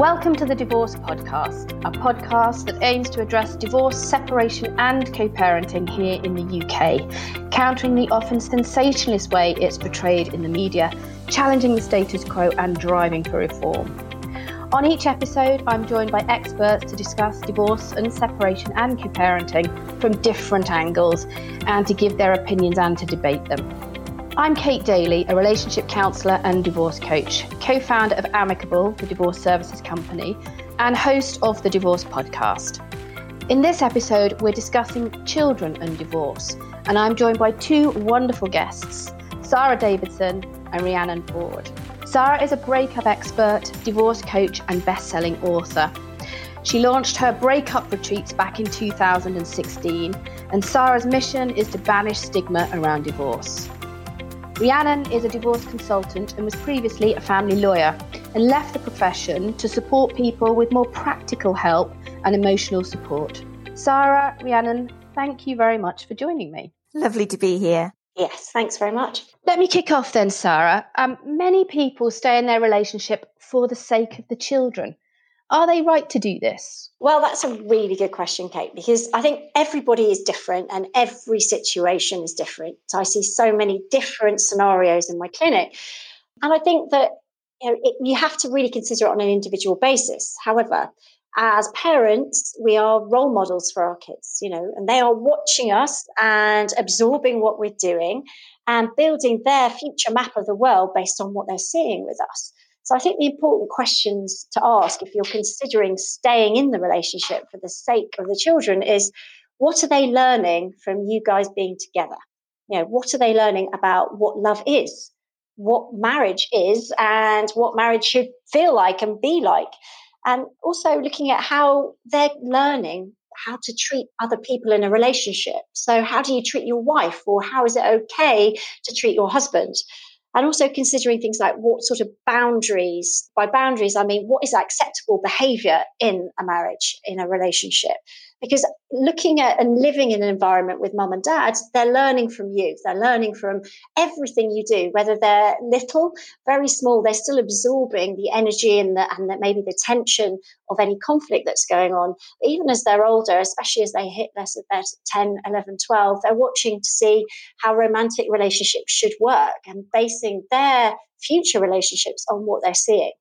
Welcome to the Divorce Podcast, a podcast that aims to address divorce, separation, and co parenting here in the UK, countering the often sensationalist way it's portrayed in the media, challenging the status quo, and driving for reform. On each episode, I'm joined by experts to discuss divorce and separation and co parenting from different angles and to give their opinions and to debate them. I'm Kate Daly, a relationship counsellor and divorce coach, co founder of Amicable, the divorce services company, and host of the Divorce Podcast. In this episode, we're discussing children and divorce, and I'm joined by two wonderful guests, Sara Davison and Rhiannon Ford. Sara is a breakup expert, divorce coach, and best selling author. She launched her breakup retreats back in 2016, and Sara's mission is to banish stigma around divorce. Rhiannon is a divorce consultant and was previously a family lawyer and left the profession to support people with more practical help and emotional support. Sara, Rhiannon, thank you very much for joining me. Lovely to be here. Yes, thanks very much. Let me kick off then, Sara. Um, many people stay in their relationship for the sake of the children. Are they right to do this? Well, that's a really good question, Kate, because I think everybody is different and every situation is different. I see so many different scenarios in my clinic. And I think that you, know, it, you have to really consider it on an individual basis. However, as parents, we are role models for our kids, you know, and they are watching us and absorbing what we're doing and building their future map of the world based on what they're seeing with us. So I think the important questions to ask if you're considering staying in the relationship for the sake of the children is what are they learning from you guys being together? You know, what are they learning about what love is, what marriage is, and what marriage should feel like and be like? And also looking at how they're learning how to treat other people in a relationship. So, how do you treat your wife, or how is it okay to treat your husband? And also considering things like what sort of boundaries by boundaries i mean what is acceptable behavior in a marriage in a relationship because looking at and living in an environment with mum and dad, they're learning from you. They're learning from everything you do, whether they're little, very small, they're still absorbing the energy and the, and the, maybe the tension of any conflict that's going on. Even as they're older, especially as they hit of their 10, 11, 12, they're watching to see how romantic relationships should work and basing their future relationships on what they're seeing.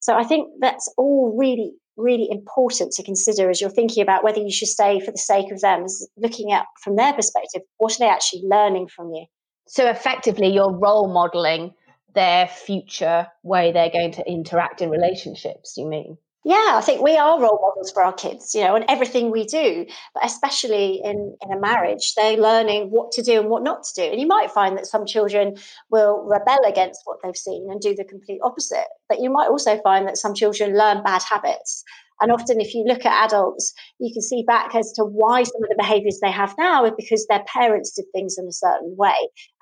So I think that's all really really important to consider as you're thinking about whether you should stay for the sake of them, is looking at from their perspective, what are they actually learning from you? So effectively, you're role modeling their future way they're going to interact in relationships, you mean? Yeah, I think we are role models for our kids, you know, and everything we do, but especially in, in a marriage, they're learning what to do and what not to do. And you might find that some children will rebel against what they've seen and do the complete opposite. But you might also find that some children learn bad habits. And often, if you look at adults, you can see back as to why some of the behaviors they have now is because their parents did things in a certain way.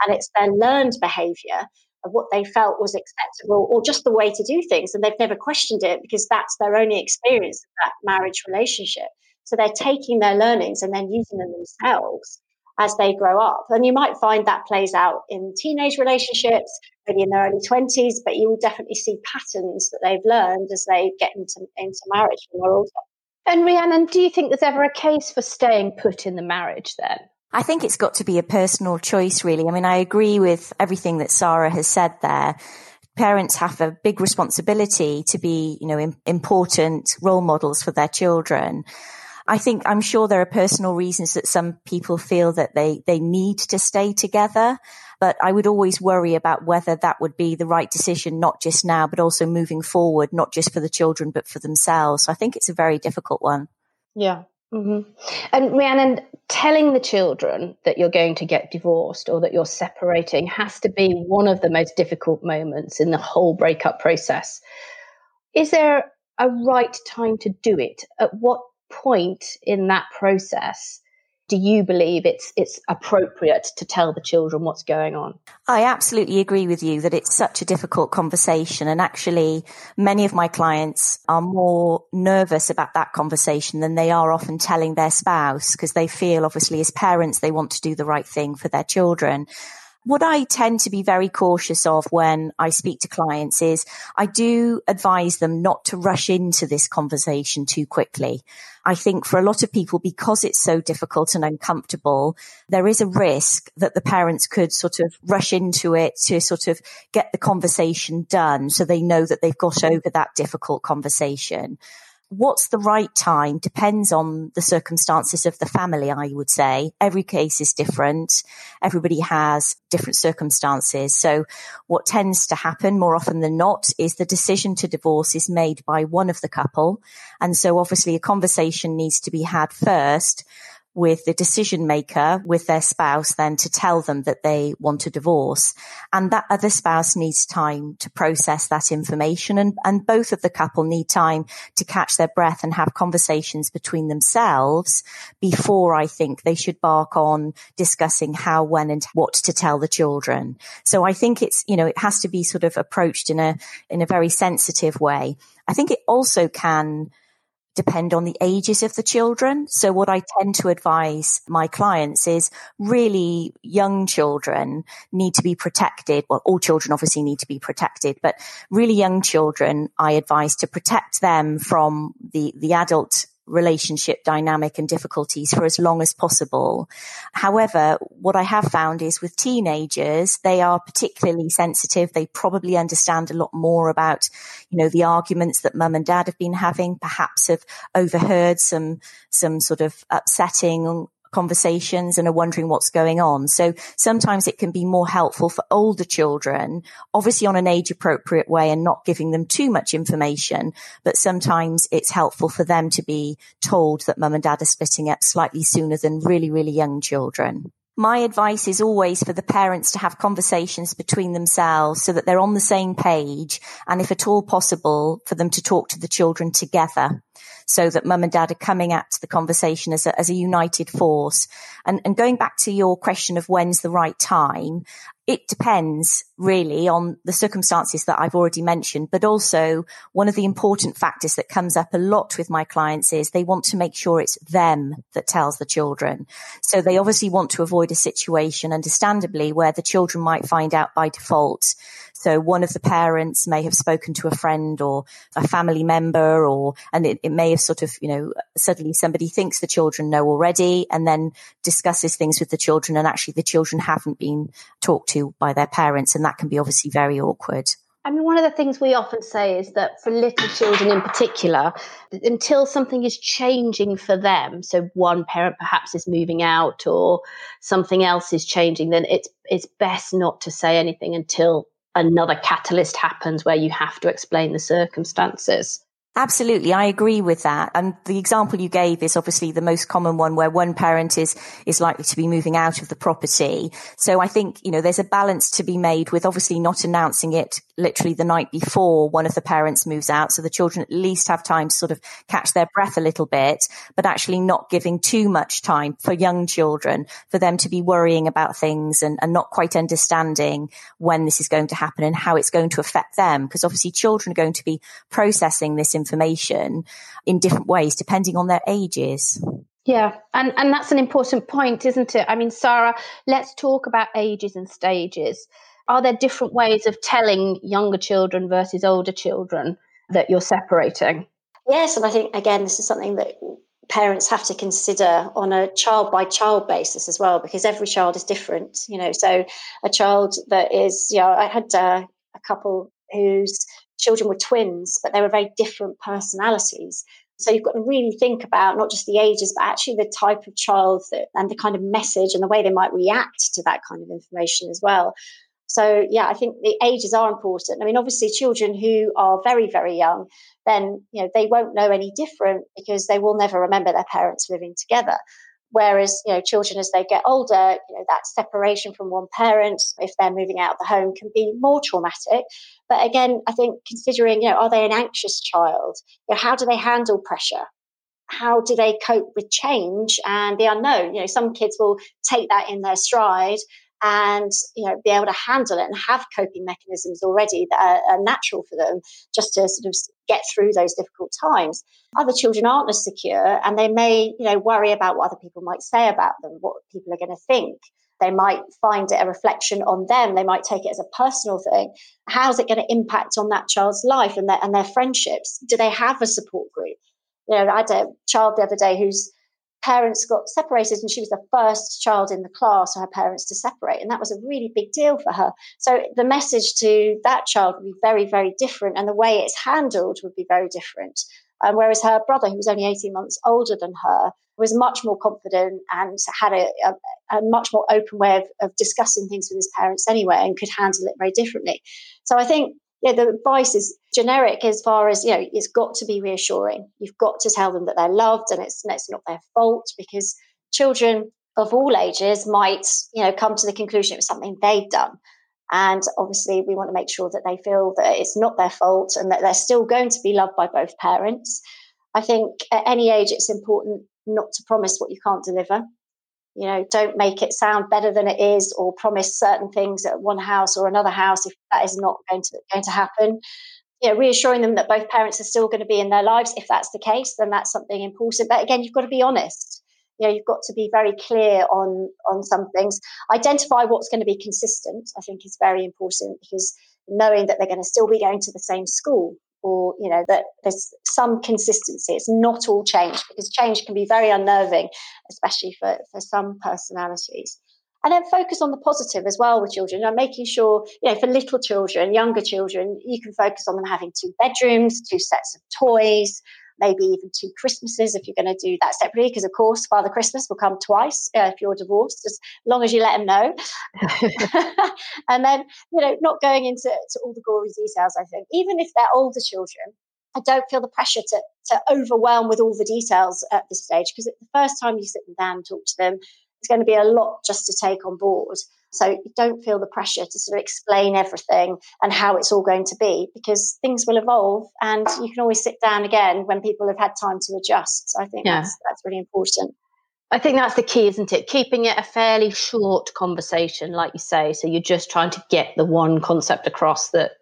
And it's their learned behavior what they felt was acceptable or just the way to do things. And they've never questioned it because that's their only experience of that marriage relationship. So they're taking their learnings and then using them themselves as they grow up. And you might find that plays out in teenage relationships, maybe in their early 20s, but you will definitely see patterns that they've learned as they get into, into marriage when they're older. And Rhiannon, do you think there's ever a case for staying put in the marriage then? I think it's got to be a personal choice, really. I mean, I agree with everything that Sara has said there. Parents have a big responsibility to be, you know, important role models for their children. I think I'm sure there are personal reasons that some people feel that they, they need to stay together. But I would always worry about whether that would be the right decision, not just now, but also moving forward, not just for the children, but for themselves. So I think it's a very difficult one. Yeah. Mm-hmm. And Rhiannon, telling the children that you're going to get divorced or that you're separating has to be one of the most difficult moments in the whole breakup process. Is there a right time to do it? At what point in that process do you believe it's it's appropriate to tell the children what's going on? I absolutely agree with you that it's such a difficult conversation and actually many of my clients are more nervous about that conversation than they are often telling their spouse because they feel obviously as parents they want to do the right thing for their children. What I tend to be very cautious of when I speak to clients is I do advise them not to rush into this conversation too quickly. I think for a lot of people, because it's so difficult and uncomfortable, there is a risk that the parents could sort of rush into it to sort of get the conversation done so they know that they've got over that difficult conversation what's the right time depends on the circumstances of the family, I would say. Every case is different. Everybody has different circumstances. So what tends to happen more often than not is the decision to divorce is made by one of the couple. And so obviously a conversation needs to be had first with the decision maker, with their spouse, then to tell them that they want a divorce. And that other spouse needs time to process that information. And, and both of the couple need time to catch their breath and have conversations between themselves before I think they should bark on discussing how, when and what to tell the children. So I think it's, you know, it has to be sort of approached in a, in a very sensitive way. I think it also can, depend on the ages of the children. So what I tend to advise my clients is really young children need to be protected. Well, all children obviously need to be protected, but really young children, I advise to protect them from the, the adult relationship dynamic and difficulties for as long as possible. However, what I have found is with teenagers, they are particularly sensitive. They probably understand a lot more about, you know, the arguments that mum and dad have been having, perhaps have overheard some, some sort of upsetting conversations and are wondering what's going on. So sometimes it can be more helpful for older children, obviously on an age appropriate way and not giving them too much information. But sometimes it's helpful for them to be told that mum and dad are splitting up slightly sooner than really, really young children. My advice is always for the parents to have conversations between themselves so that they're on the same page. And if at all possible, for them to talk to the children together so that mum and dad are coming at the conversation as a, as a united force. And, and going back to your question of when's the right time, it depends really on the circumstances that I've already mentioned, but also one of the important factors that comes up a lot with my clients is they want to make sure it's them that tells the children. So they obviously want to avoid a situation, understandably, where the children might find out by default so one of the parents may have spoken to a friend or a family member or, and it, it may have sort of, you know, suddenly somebody thinks the children know already and then discusses things with the children and actually the children haven't been talked to by their parents. And that can be obviously very awkward. I mean, one of the things we often say is that for little children in particular, until something is changing for them, so one parent perhaps is moving out or something else is changing, then it's it's best not to say anything until another catalyst happens where you have to explain the circumstances. Absolutely. I agree with that. And the example you gave is obviously the most common one where one parent is, is likely to be moving out of the property. So I think, you know, there's a balance to be made with obviously not announcing it literally the night before one of the parents moves out. So the children at least have time to sort of catch their breath a little bit, but actually not giving too much time for young children for them to be worrying about things and, and not quite understanding when this is going to happen and how it's going to affect them. Because obviously children are going to be processing this information information in different ways depending on their ages. Yeah, and, and that's an important point, isn't it? I mean, Sara, let's talk about ages and stages. Are there different ways of telling younger children versus older children that you're separating? Yes, and I think, again, this is something that parents have to consider on a child by child basis as well, because every child is different, you know. So, a child that is, you know, I had uh, a couple whose children were twins, but they were very different personalities. So you've got to really think about not just the ages, but actually the type of child that, and the kind of message and the way they might react to that kind of information as well. So yeah, I think the ages are important. I mean, obviously, children who are very, very young, then you know they won't know any different because they will never remember their parents living together. Whereas, you know, children as they get older, you know, that separation from one parent, if they're moving out of the home, can be more traumatic. But again, I think considering, you know, are they an anxious child? You know, how do they handle pressure? How do they cope with change and the unknown? You know, some kids will take that in their stride and you know be able to handle it and have coping mechanisms already that are, are, natural for them just to sort of get through those difficult times other children aren't as secure and they may you know worry about what other people might say about them what people are going to think They might find it a reflection on them. They might take it as a personal thing. How's it going to impact on that child's life and their, and their friendships? Do they have a support group? You know, I had a child the other day whose parents got separated and she was the first child in the class for her parents to separate and that was a really big deal for her. So the message to that child would be very very different and the way it's handled would be very different. Um, whereas her brother who was only 18 months older than her was much more confident and had a, a, a much more open way of, of discussing things with his parents anyway and could handle it very differently. So i think yeah, the advice is generic as far as you know. It's got to be reassuring. You've got to tell them that they're loved and it's it's not their fault because children of all ages might you know come to the conclusion it was something they've done, and obviously we want to make sure that they feel that it's not their fault and that they're still going to be loved by both parents. I think at any age it's important not to promise what you can't deliver you know don't make it sound better than it is or promise certain things at one house or another house if that is not going to going to happen know reassuring them that both parents are still going to be in their lives. If that's the case then that's something important. But again you've got to be honest. You know you've got to be very clear on on some things. Identify what's going to be consistent i think is very important because knowing that they're going to still be going to the same school or you know that there's some consistency. It's not all change because change can be very unnerving especially for, for some personalities and then focus on the positive as well with children know, making sure you know for little children younger children you can focus on them having two bedrooms two sets of toys maybe even two Christmases if you're going to do that separately. Because, of course, Father Christmas will come twice uh, if you're divorced, as long as you let him know. and then, you know, not going into all the gory details, I think, even if they're older children, I don't feel the pressure to, to overwhelm with all the details at this stage because the first time you sit them down and talk to them, it's going to be a lot just to take on board. So you don't feel the pressure to sort of explain everything and how it's all going to be because things will evolve and you can always sit down again when people have had time to adjust. So I think yeah. that's, that's really important. I think that's the key, isn't it? Keeping it a fairly short conversation, like you say. So you're just trying to get the one concept across that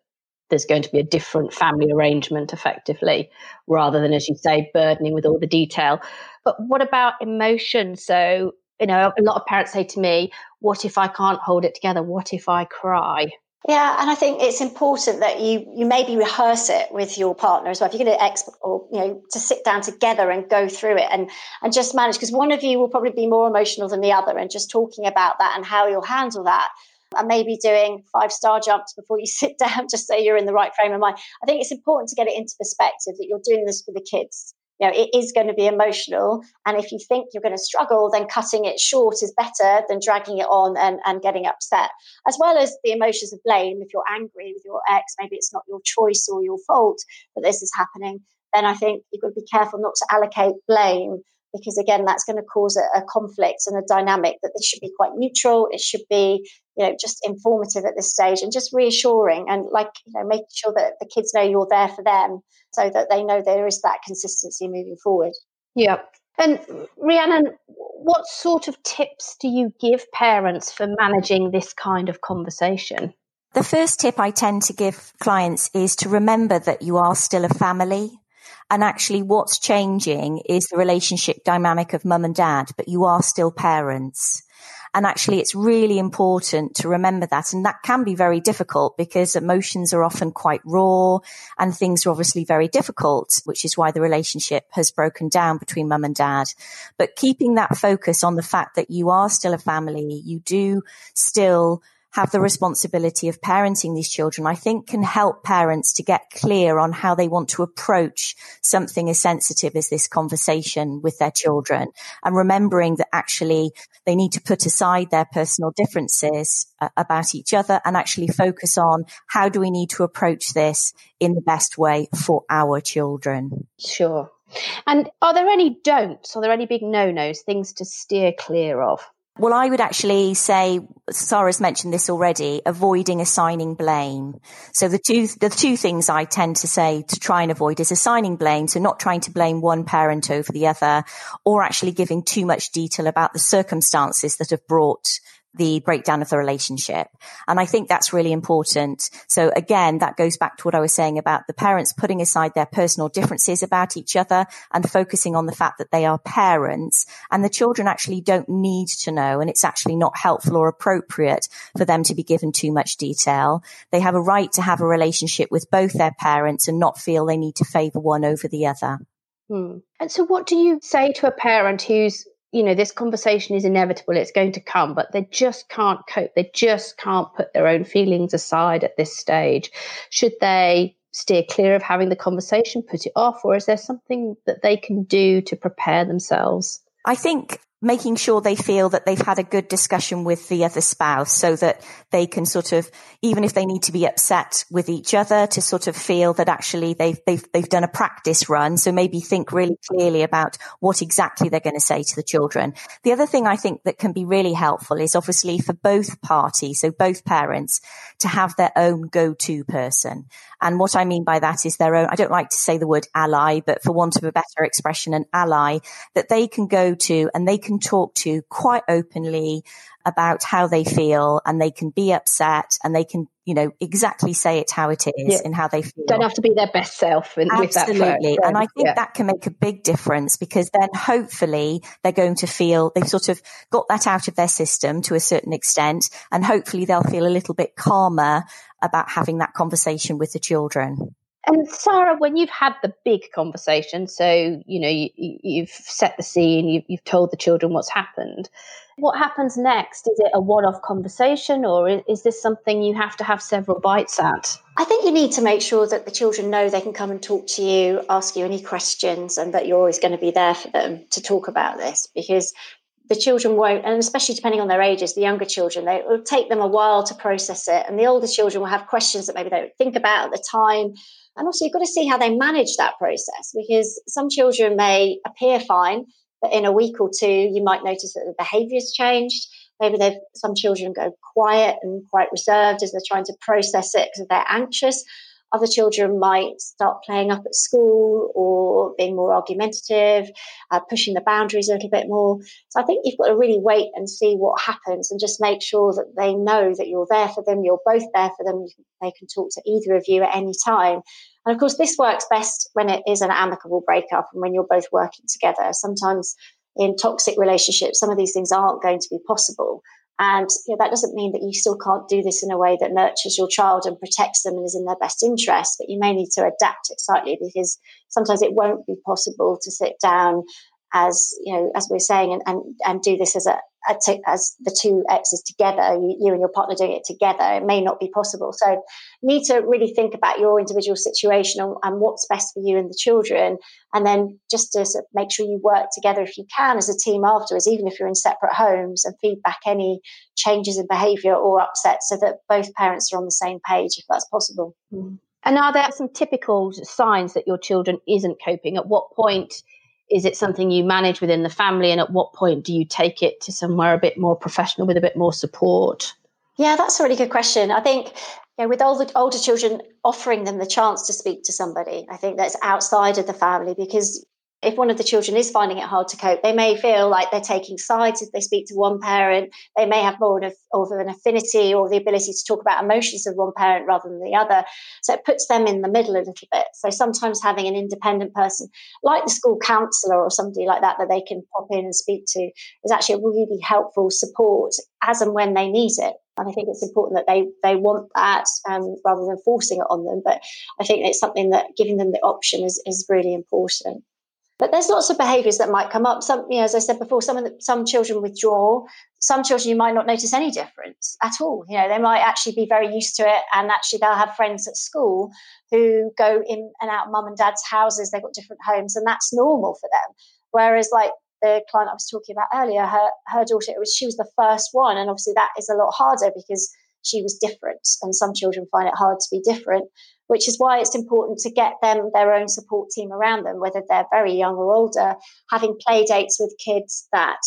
there's going to be a different family arrangement effectively, rather than, as you say, burdening with all the detail. But what about emotion? So you know, a lot of parents say to me, what if I can't hold it together? What if I cry? Yeah, and I think it's important that you you maybe rehearse it with your partner as well. If you're going to exp- or you know to sit down together and go through it and and just manage because one of you will probably be more emotional than the other, and just talking about that and how you'll handle that, and maybe doing five star jumps before you sit down, just so you're in the right frame of mind. I think it's important to get it into perspective that you're doing this for the kids you know, it is going to be emotional. And if you think you're going to struggle, then cutting it short is better than dragging it on and, and getting upset, as well as the emotions of blame. If you're angry with your ex, maybe it's not your choice or your fault that this is happening, then I think you've got to be careful not to allocate blame because again that's going to cause a, a, conflict and a dynamic that this should be quite neutral it should be you know just informative at this stage and just reassuring and like you know making sure that the kids know you're there for them so that they know there is that consistency moving forward. Yeah. And rhiannon what sort of tips do you give parents for managing this kind of conversation? The first tip I tend to give clients is to remember that you are still a family and actually what's changing is the relationship dynamic of mum and dad, but you are still parents. And actually it's really important to remember that. And that can be very difficult because emotions are often quite raw and things are obviously very difficult, which is why the relationship has broken down between mum and dad. But keeping that focus on the fact that you are still a family, you do still have the responsibility of parenting these children, I think can help parents to get clear on how they want to approach something as sensitive as this conversation with their children and remembering that actually they need to put aside their personal differences uh, about each other and actually focus on how do we need to approach this in the best way for our children. Sure. And are there any don'ts? Are there any big no-nos, things to steer clear of? Well, I would actually say, Sara's mentioned this already, avoiding assigning blame. So the two, the two things I tend to say to try and avoid is assigning blame. So not trying to blame one parent over the other or actually giving too much detail about the circumstances that have brought the breakdown of the relationship. And I think that's really important. So again, that goes back to what I was saying about the parents putting aside their personal differences about each other and focusing on the fact that they are parents and the children actually don't need to know. And it's actually not helpful or appropriate for them to be given too much detail. They have a right to have a relationship with both their parents and not feel they need to favor one over the other. Hmm. And so, what do you say to a parent who's you know, this conversation is inevitable, it's going to come, but they just can't cope. They just can't put their own feelings aside at this stage. Should they steer clear of having the conversation, put it off, or is there something that they can do to prepare themselves? I think making sure they feel that they've had a good discussion with the other spouse so that they can sort of, even if they need to be upset with each other to sort of feel that actually they've, they've, they've done a practice run. So maybe think really clearly about what exactly they're going to say to the children. The other thing I think that can be really helpful is obviously for both parties, so both parents to have their own go-to person. And what I mean by that is their own, I don't like to say the word ally, but for want of a better expression, an ally that they can go to and they can talk to quite openly about how they feel and they can be upset and they can, you know, exactly say it how it is yeah. and how they feel. Don't have to be their best self. And Absolutely. and I think yeah. that can make a big difference because then hopefully they're going to feel they've sort of got that out of their system to a certain extent and hopefully they'll feel a little bit calmer about having that conversation with the children. And Sara, when you've had the big conversation, so you know you, have set the scene, you've, you've, told the children what's happened. What happens next? Is it a one-off conversation, or is, is this something you have to have several bites at? I think you need to make sure that the children know they can come and talk to you, ask you any questions, and that you're always going to be there for them to talk about this because the children won't, and especially depending on their ages, the younger children, they, will take them a while to process it. And the older children will have questions that maybe they don't think about at the time. And also, you've got to see how they manage that process because some children may appear fine, but in a week or two, you might notice that the behavior's changed. Maybe they've, some children go quiet and quite reserved as they're trying to process it because they're anxious. Other children might start playing up at school or being more argumentative, uh, pushing the boundaries a little bit more. So I think you've got to really wait and see what happens and just make sure that they know that you're there for them. You're both there for them. They can talk to either of you at any time. And of course, this works best when it is an amicable breakup and when you're both working together. Sometimes in toxic relationships, some of these things aren't going to be possible. And you know, that doesn't mean that you still can't do this in a way that nurtures your child and protects them and is in their best interest, but you may need to adapt it slightly because sometimes it won't be possible to sit down as you know, as we're saying, and and, and do this as a, as the two exes together, you, you, and your partner doing it together, it may not be possible. So you need to really think about your individual situation and, and what's best for you and the children, and then just to sort of make sure you work together if you can as a team afterwards, even if you're in separate homes, and feedback any changes in behaviour or upset, so that both parents are on the same page if that's possible. Mm. And are there some typical signs that your children isn't coping? At what point? Is it something you manage within the family and at what point do you take it to somewhere a bit more professional with a bit more support? Yeah that's a really good question. I think you know, with older, older children offering them the chance to speak to somebody i think that's outside of the family because if one of the children is finding it hard to cope, they may feel like they're taking sides if they speak to one parent. They may have more of an affinity or the ability to talk about emotions of one parent rather than the other. So it puts them in the middle a little bit. So sometimes having an independent person, like the school counsellor or somebody like that, that they can pop in and speak to, is actually a really helpful support as and when they need it. And I think it's important that they they want that um, rather than forcing it on them. But I think it's something that giving them the option is, is really important. But there's lots of behaviours that might come up. Some, you know, as I said before, some the, some children withdraw. Some children you might not notice any difference at all. You know, they might actually be very used to it, and actually they'll have friends at school who go in and out mum and dad's houses. They've got different homes, and that's normal for them. Whereas, like the client I was talking about earlier, her her daughter, it was she was the first one, and obviously that is a lot harder because she was different, and some children find it hard to be different which is why it's important to get them their own support team around them, whether they're very young or older, having play dates with kids that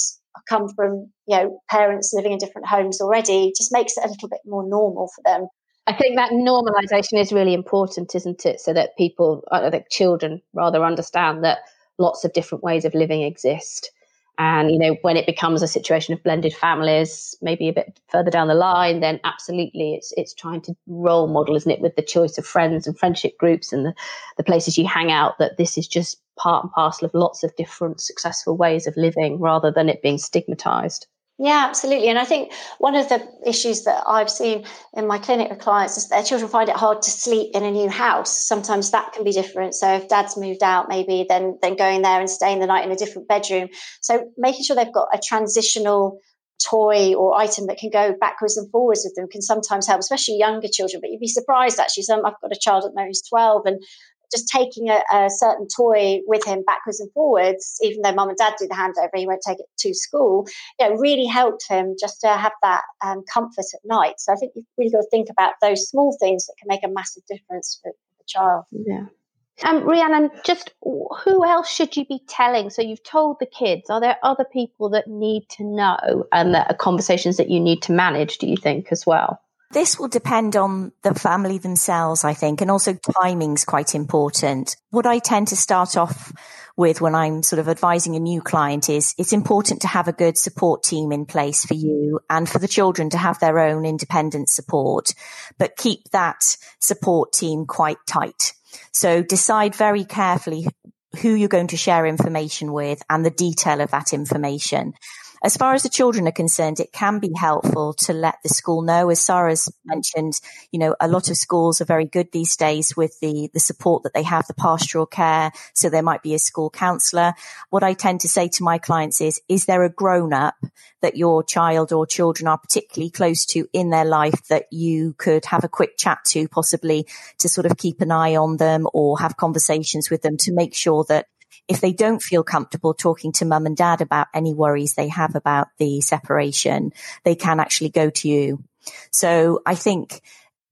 come from you know parents living in different homes already just makes it a little bit more normal for them. I think that normalization is really important, isn't it? So that people, think children rather understand that lots of different ways of living exist And, you know, when it becomes a situation of blended families, maybe a bit further down the line, then absolutely it's it's trying to role model, isn't it, with the choice of friends and friendship groups and the, the places you hang out, that this is just part and parcel of lots of different successful ways of living rather than it being stigmatized. Yeah, absolutely. And I think one of the issues that I've seen in my clinic with clients is their children find it hard to sleep in a new house. Sometimes that can be different. So if dad's moved out, maybe then then going there and staying the night in a different bedroom. So making sure they've got a transitional toy or item that can go backwards and forwards with them can sometimes help, especially younger children. But you'd be surprised actually. Some I've got a child at the moment who's 12 and just taking a, a, certain toy with him backwards and forwards, even though mum and dad do the handover, he won't take it to school, you know, really helped him just to have that um, comfort at night. So I think you've really got to think about those small things that can make a massive difference for the child. Yeah. Um, Rhiannon, just who else should you be telling? So you've told the kids. Are there other people that need to know and that are conversations that you need to manage, do you think, as well? This will depend on the family themselves, I think, and also timing's quite important. What I tend to start off with when I'm sort of advising a new client is it's important to have a good support team in place for you and for the children to have their own independent support, but keep that support team quite tight. So decide very carefully who you're going to share information with and the detail of that information. As far as the children are concerned, it can be helpful to let the school know. As Sara's mentioned, you know, a lot of schools are very good these days with the, the support that they have, the pastoral care. So there might be a school counselor. What I tend to say to my clients is, is there a grown up that your child or children are particularly close to in their life that you could have a quick chat to, possibly to sort of keep an eye on them or have conversations with them to make sure that if they don't feel comfortable talking to mum and dad about any worries they have about the separation, they can actually go to you. So I think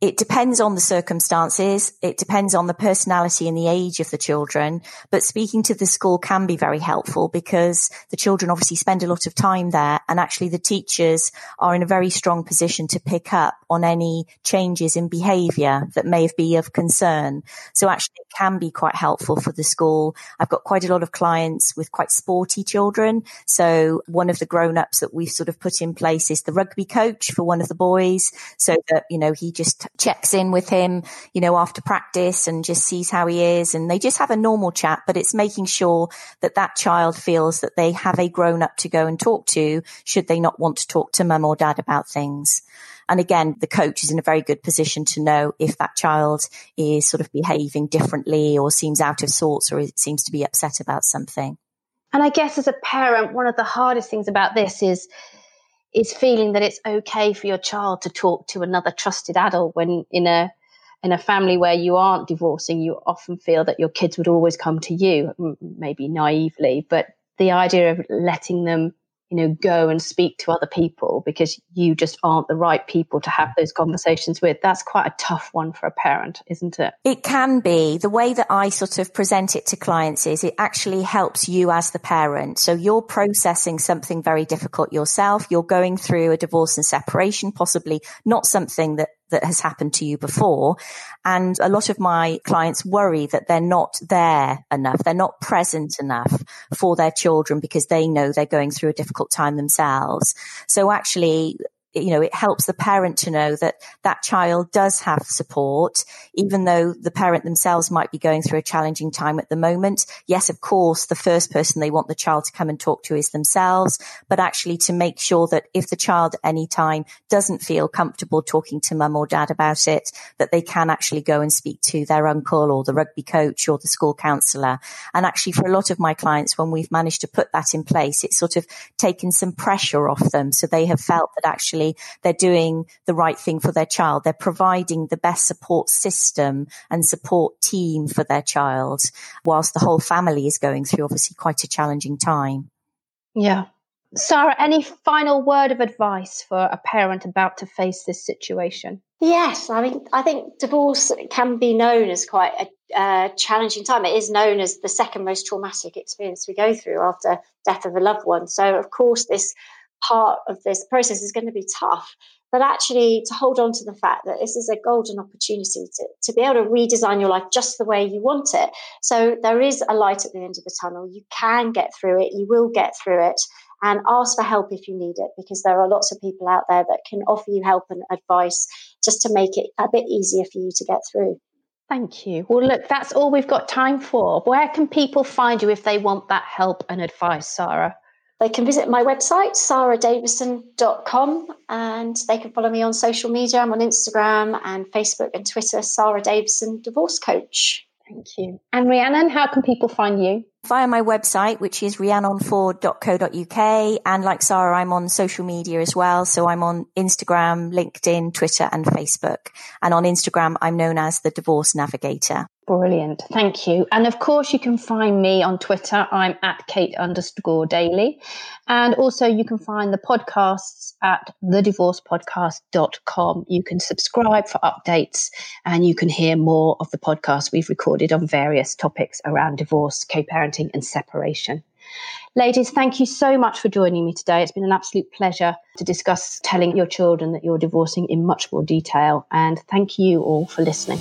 it depends on the circumstances. It depends on the personality and the age of the children. But speaking to the school can be very helpful because the children obviously spend a lot of time there and actually the teachers are in a very strong position to pick up on any changes in behavior that may be of concern. So actually it can be quite helpful for the school. I've got quite a lot of clients with quite sporty children. So one of the grown ups that we've sort of put in place is the rugby coach for one of the boys so that, you know, he just checks in with him, you know, after practice and just sees how he is. And they just have a normal chat, but it's making sure that that child feels that they have a grown up to go and talk to should they not want to talk to mum or dad about things. And again, the coach is in a very good position to know if that child is sort of behaving differently or seems out of sorts or seems to be upset about something. And I guess as a parent, one of the hardest things about this is is feeling that it's okay for your child to talk to another trusted adult when in a in a family where you aren't divorcing you often feel that your kids would always come to you maybe naively but the idea of letting them you know, go and speak to other people because you just aren't the right people to have those conversations with. That's quite a tough one for a parent, isn't it? It can be. The way that I sort of present it to clients is it actually helps you as the parent. So you're processing something very difficult yourself. You're going through a divorce and separation, possibly not something that that has happened to you before. And a lot of my clients worry that they're not there enough. They're not present enough for their children because they know they're going through a difficult time themselves. So actually you know, it helps the parent to know that that child does have support, even though the parent themselves might be going through a challenging time at the moment. Yes, of course, the first person they want the child to come and talk to is themselves, but actually to make sure that if the child at any time doesn't feel comfortable talking to mum or dad about it, that they can actually go and speak to their uncle or the rugby coach or the school counsellor. And actually for a lot of my clients, when we've managed to put that in place, it's sort of taken some pressure off them. So they have felt that actually actually they're doing the right thing for their child. They're providing the best support system and support team for their child whilst the whole family is going through obviously quite a challenging time. Yeah. Sara, any final word of advice for a parent about to face this situation? Yes, I mean, I think divorce can be known as quite a uh, challenging time. It is known as the second most traumatic experience we go through after death of a loved one. So, of course, this part of this process is going to be tough. but actually to hold on to the fact that this is a golden opportunity to, to be able to redesign your life just the way you want it. So there is a light at the end of the tunnel. You can get through it, you will get through it. And ask for help if you need it, because there are lots of people out there that can offer you help and advice just to make it a bit easier for you to get through. Thank you. Well, look, that's all we've got time for. Where can people find you if they want that help and advice, Sara? They can visit my website, saradavison.com, and they can follow me on social media. I'm on Instagram and Facebook and Twitter, Sara Davison Divorce Coach. Thank you. And Rhiannon, how can people find you? Via my website, which is rhiannonford.co.uk. And like Sara, I'm on social media as well. So I'm on Instagram, LinkedIn, Twitter, and Facebook. And on Instagram, I'm known as the Divorce Navigator. Brilliant. Thank you. And of course, you can find me on Twitter. I'm at Kate underscore Daly. And also, you can find the podcasts at thedivorcepodcast.com. You can subscribe for updates and you can hear more of the podcasts we've recorded on various topics around divorce, co parenting, and separation. Ladies, thank you so much for joining me today. It's been an absolute pleasure to discuss telling your children that you're divorcing in much more detail. And thank you all for listening.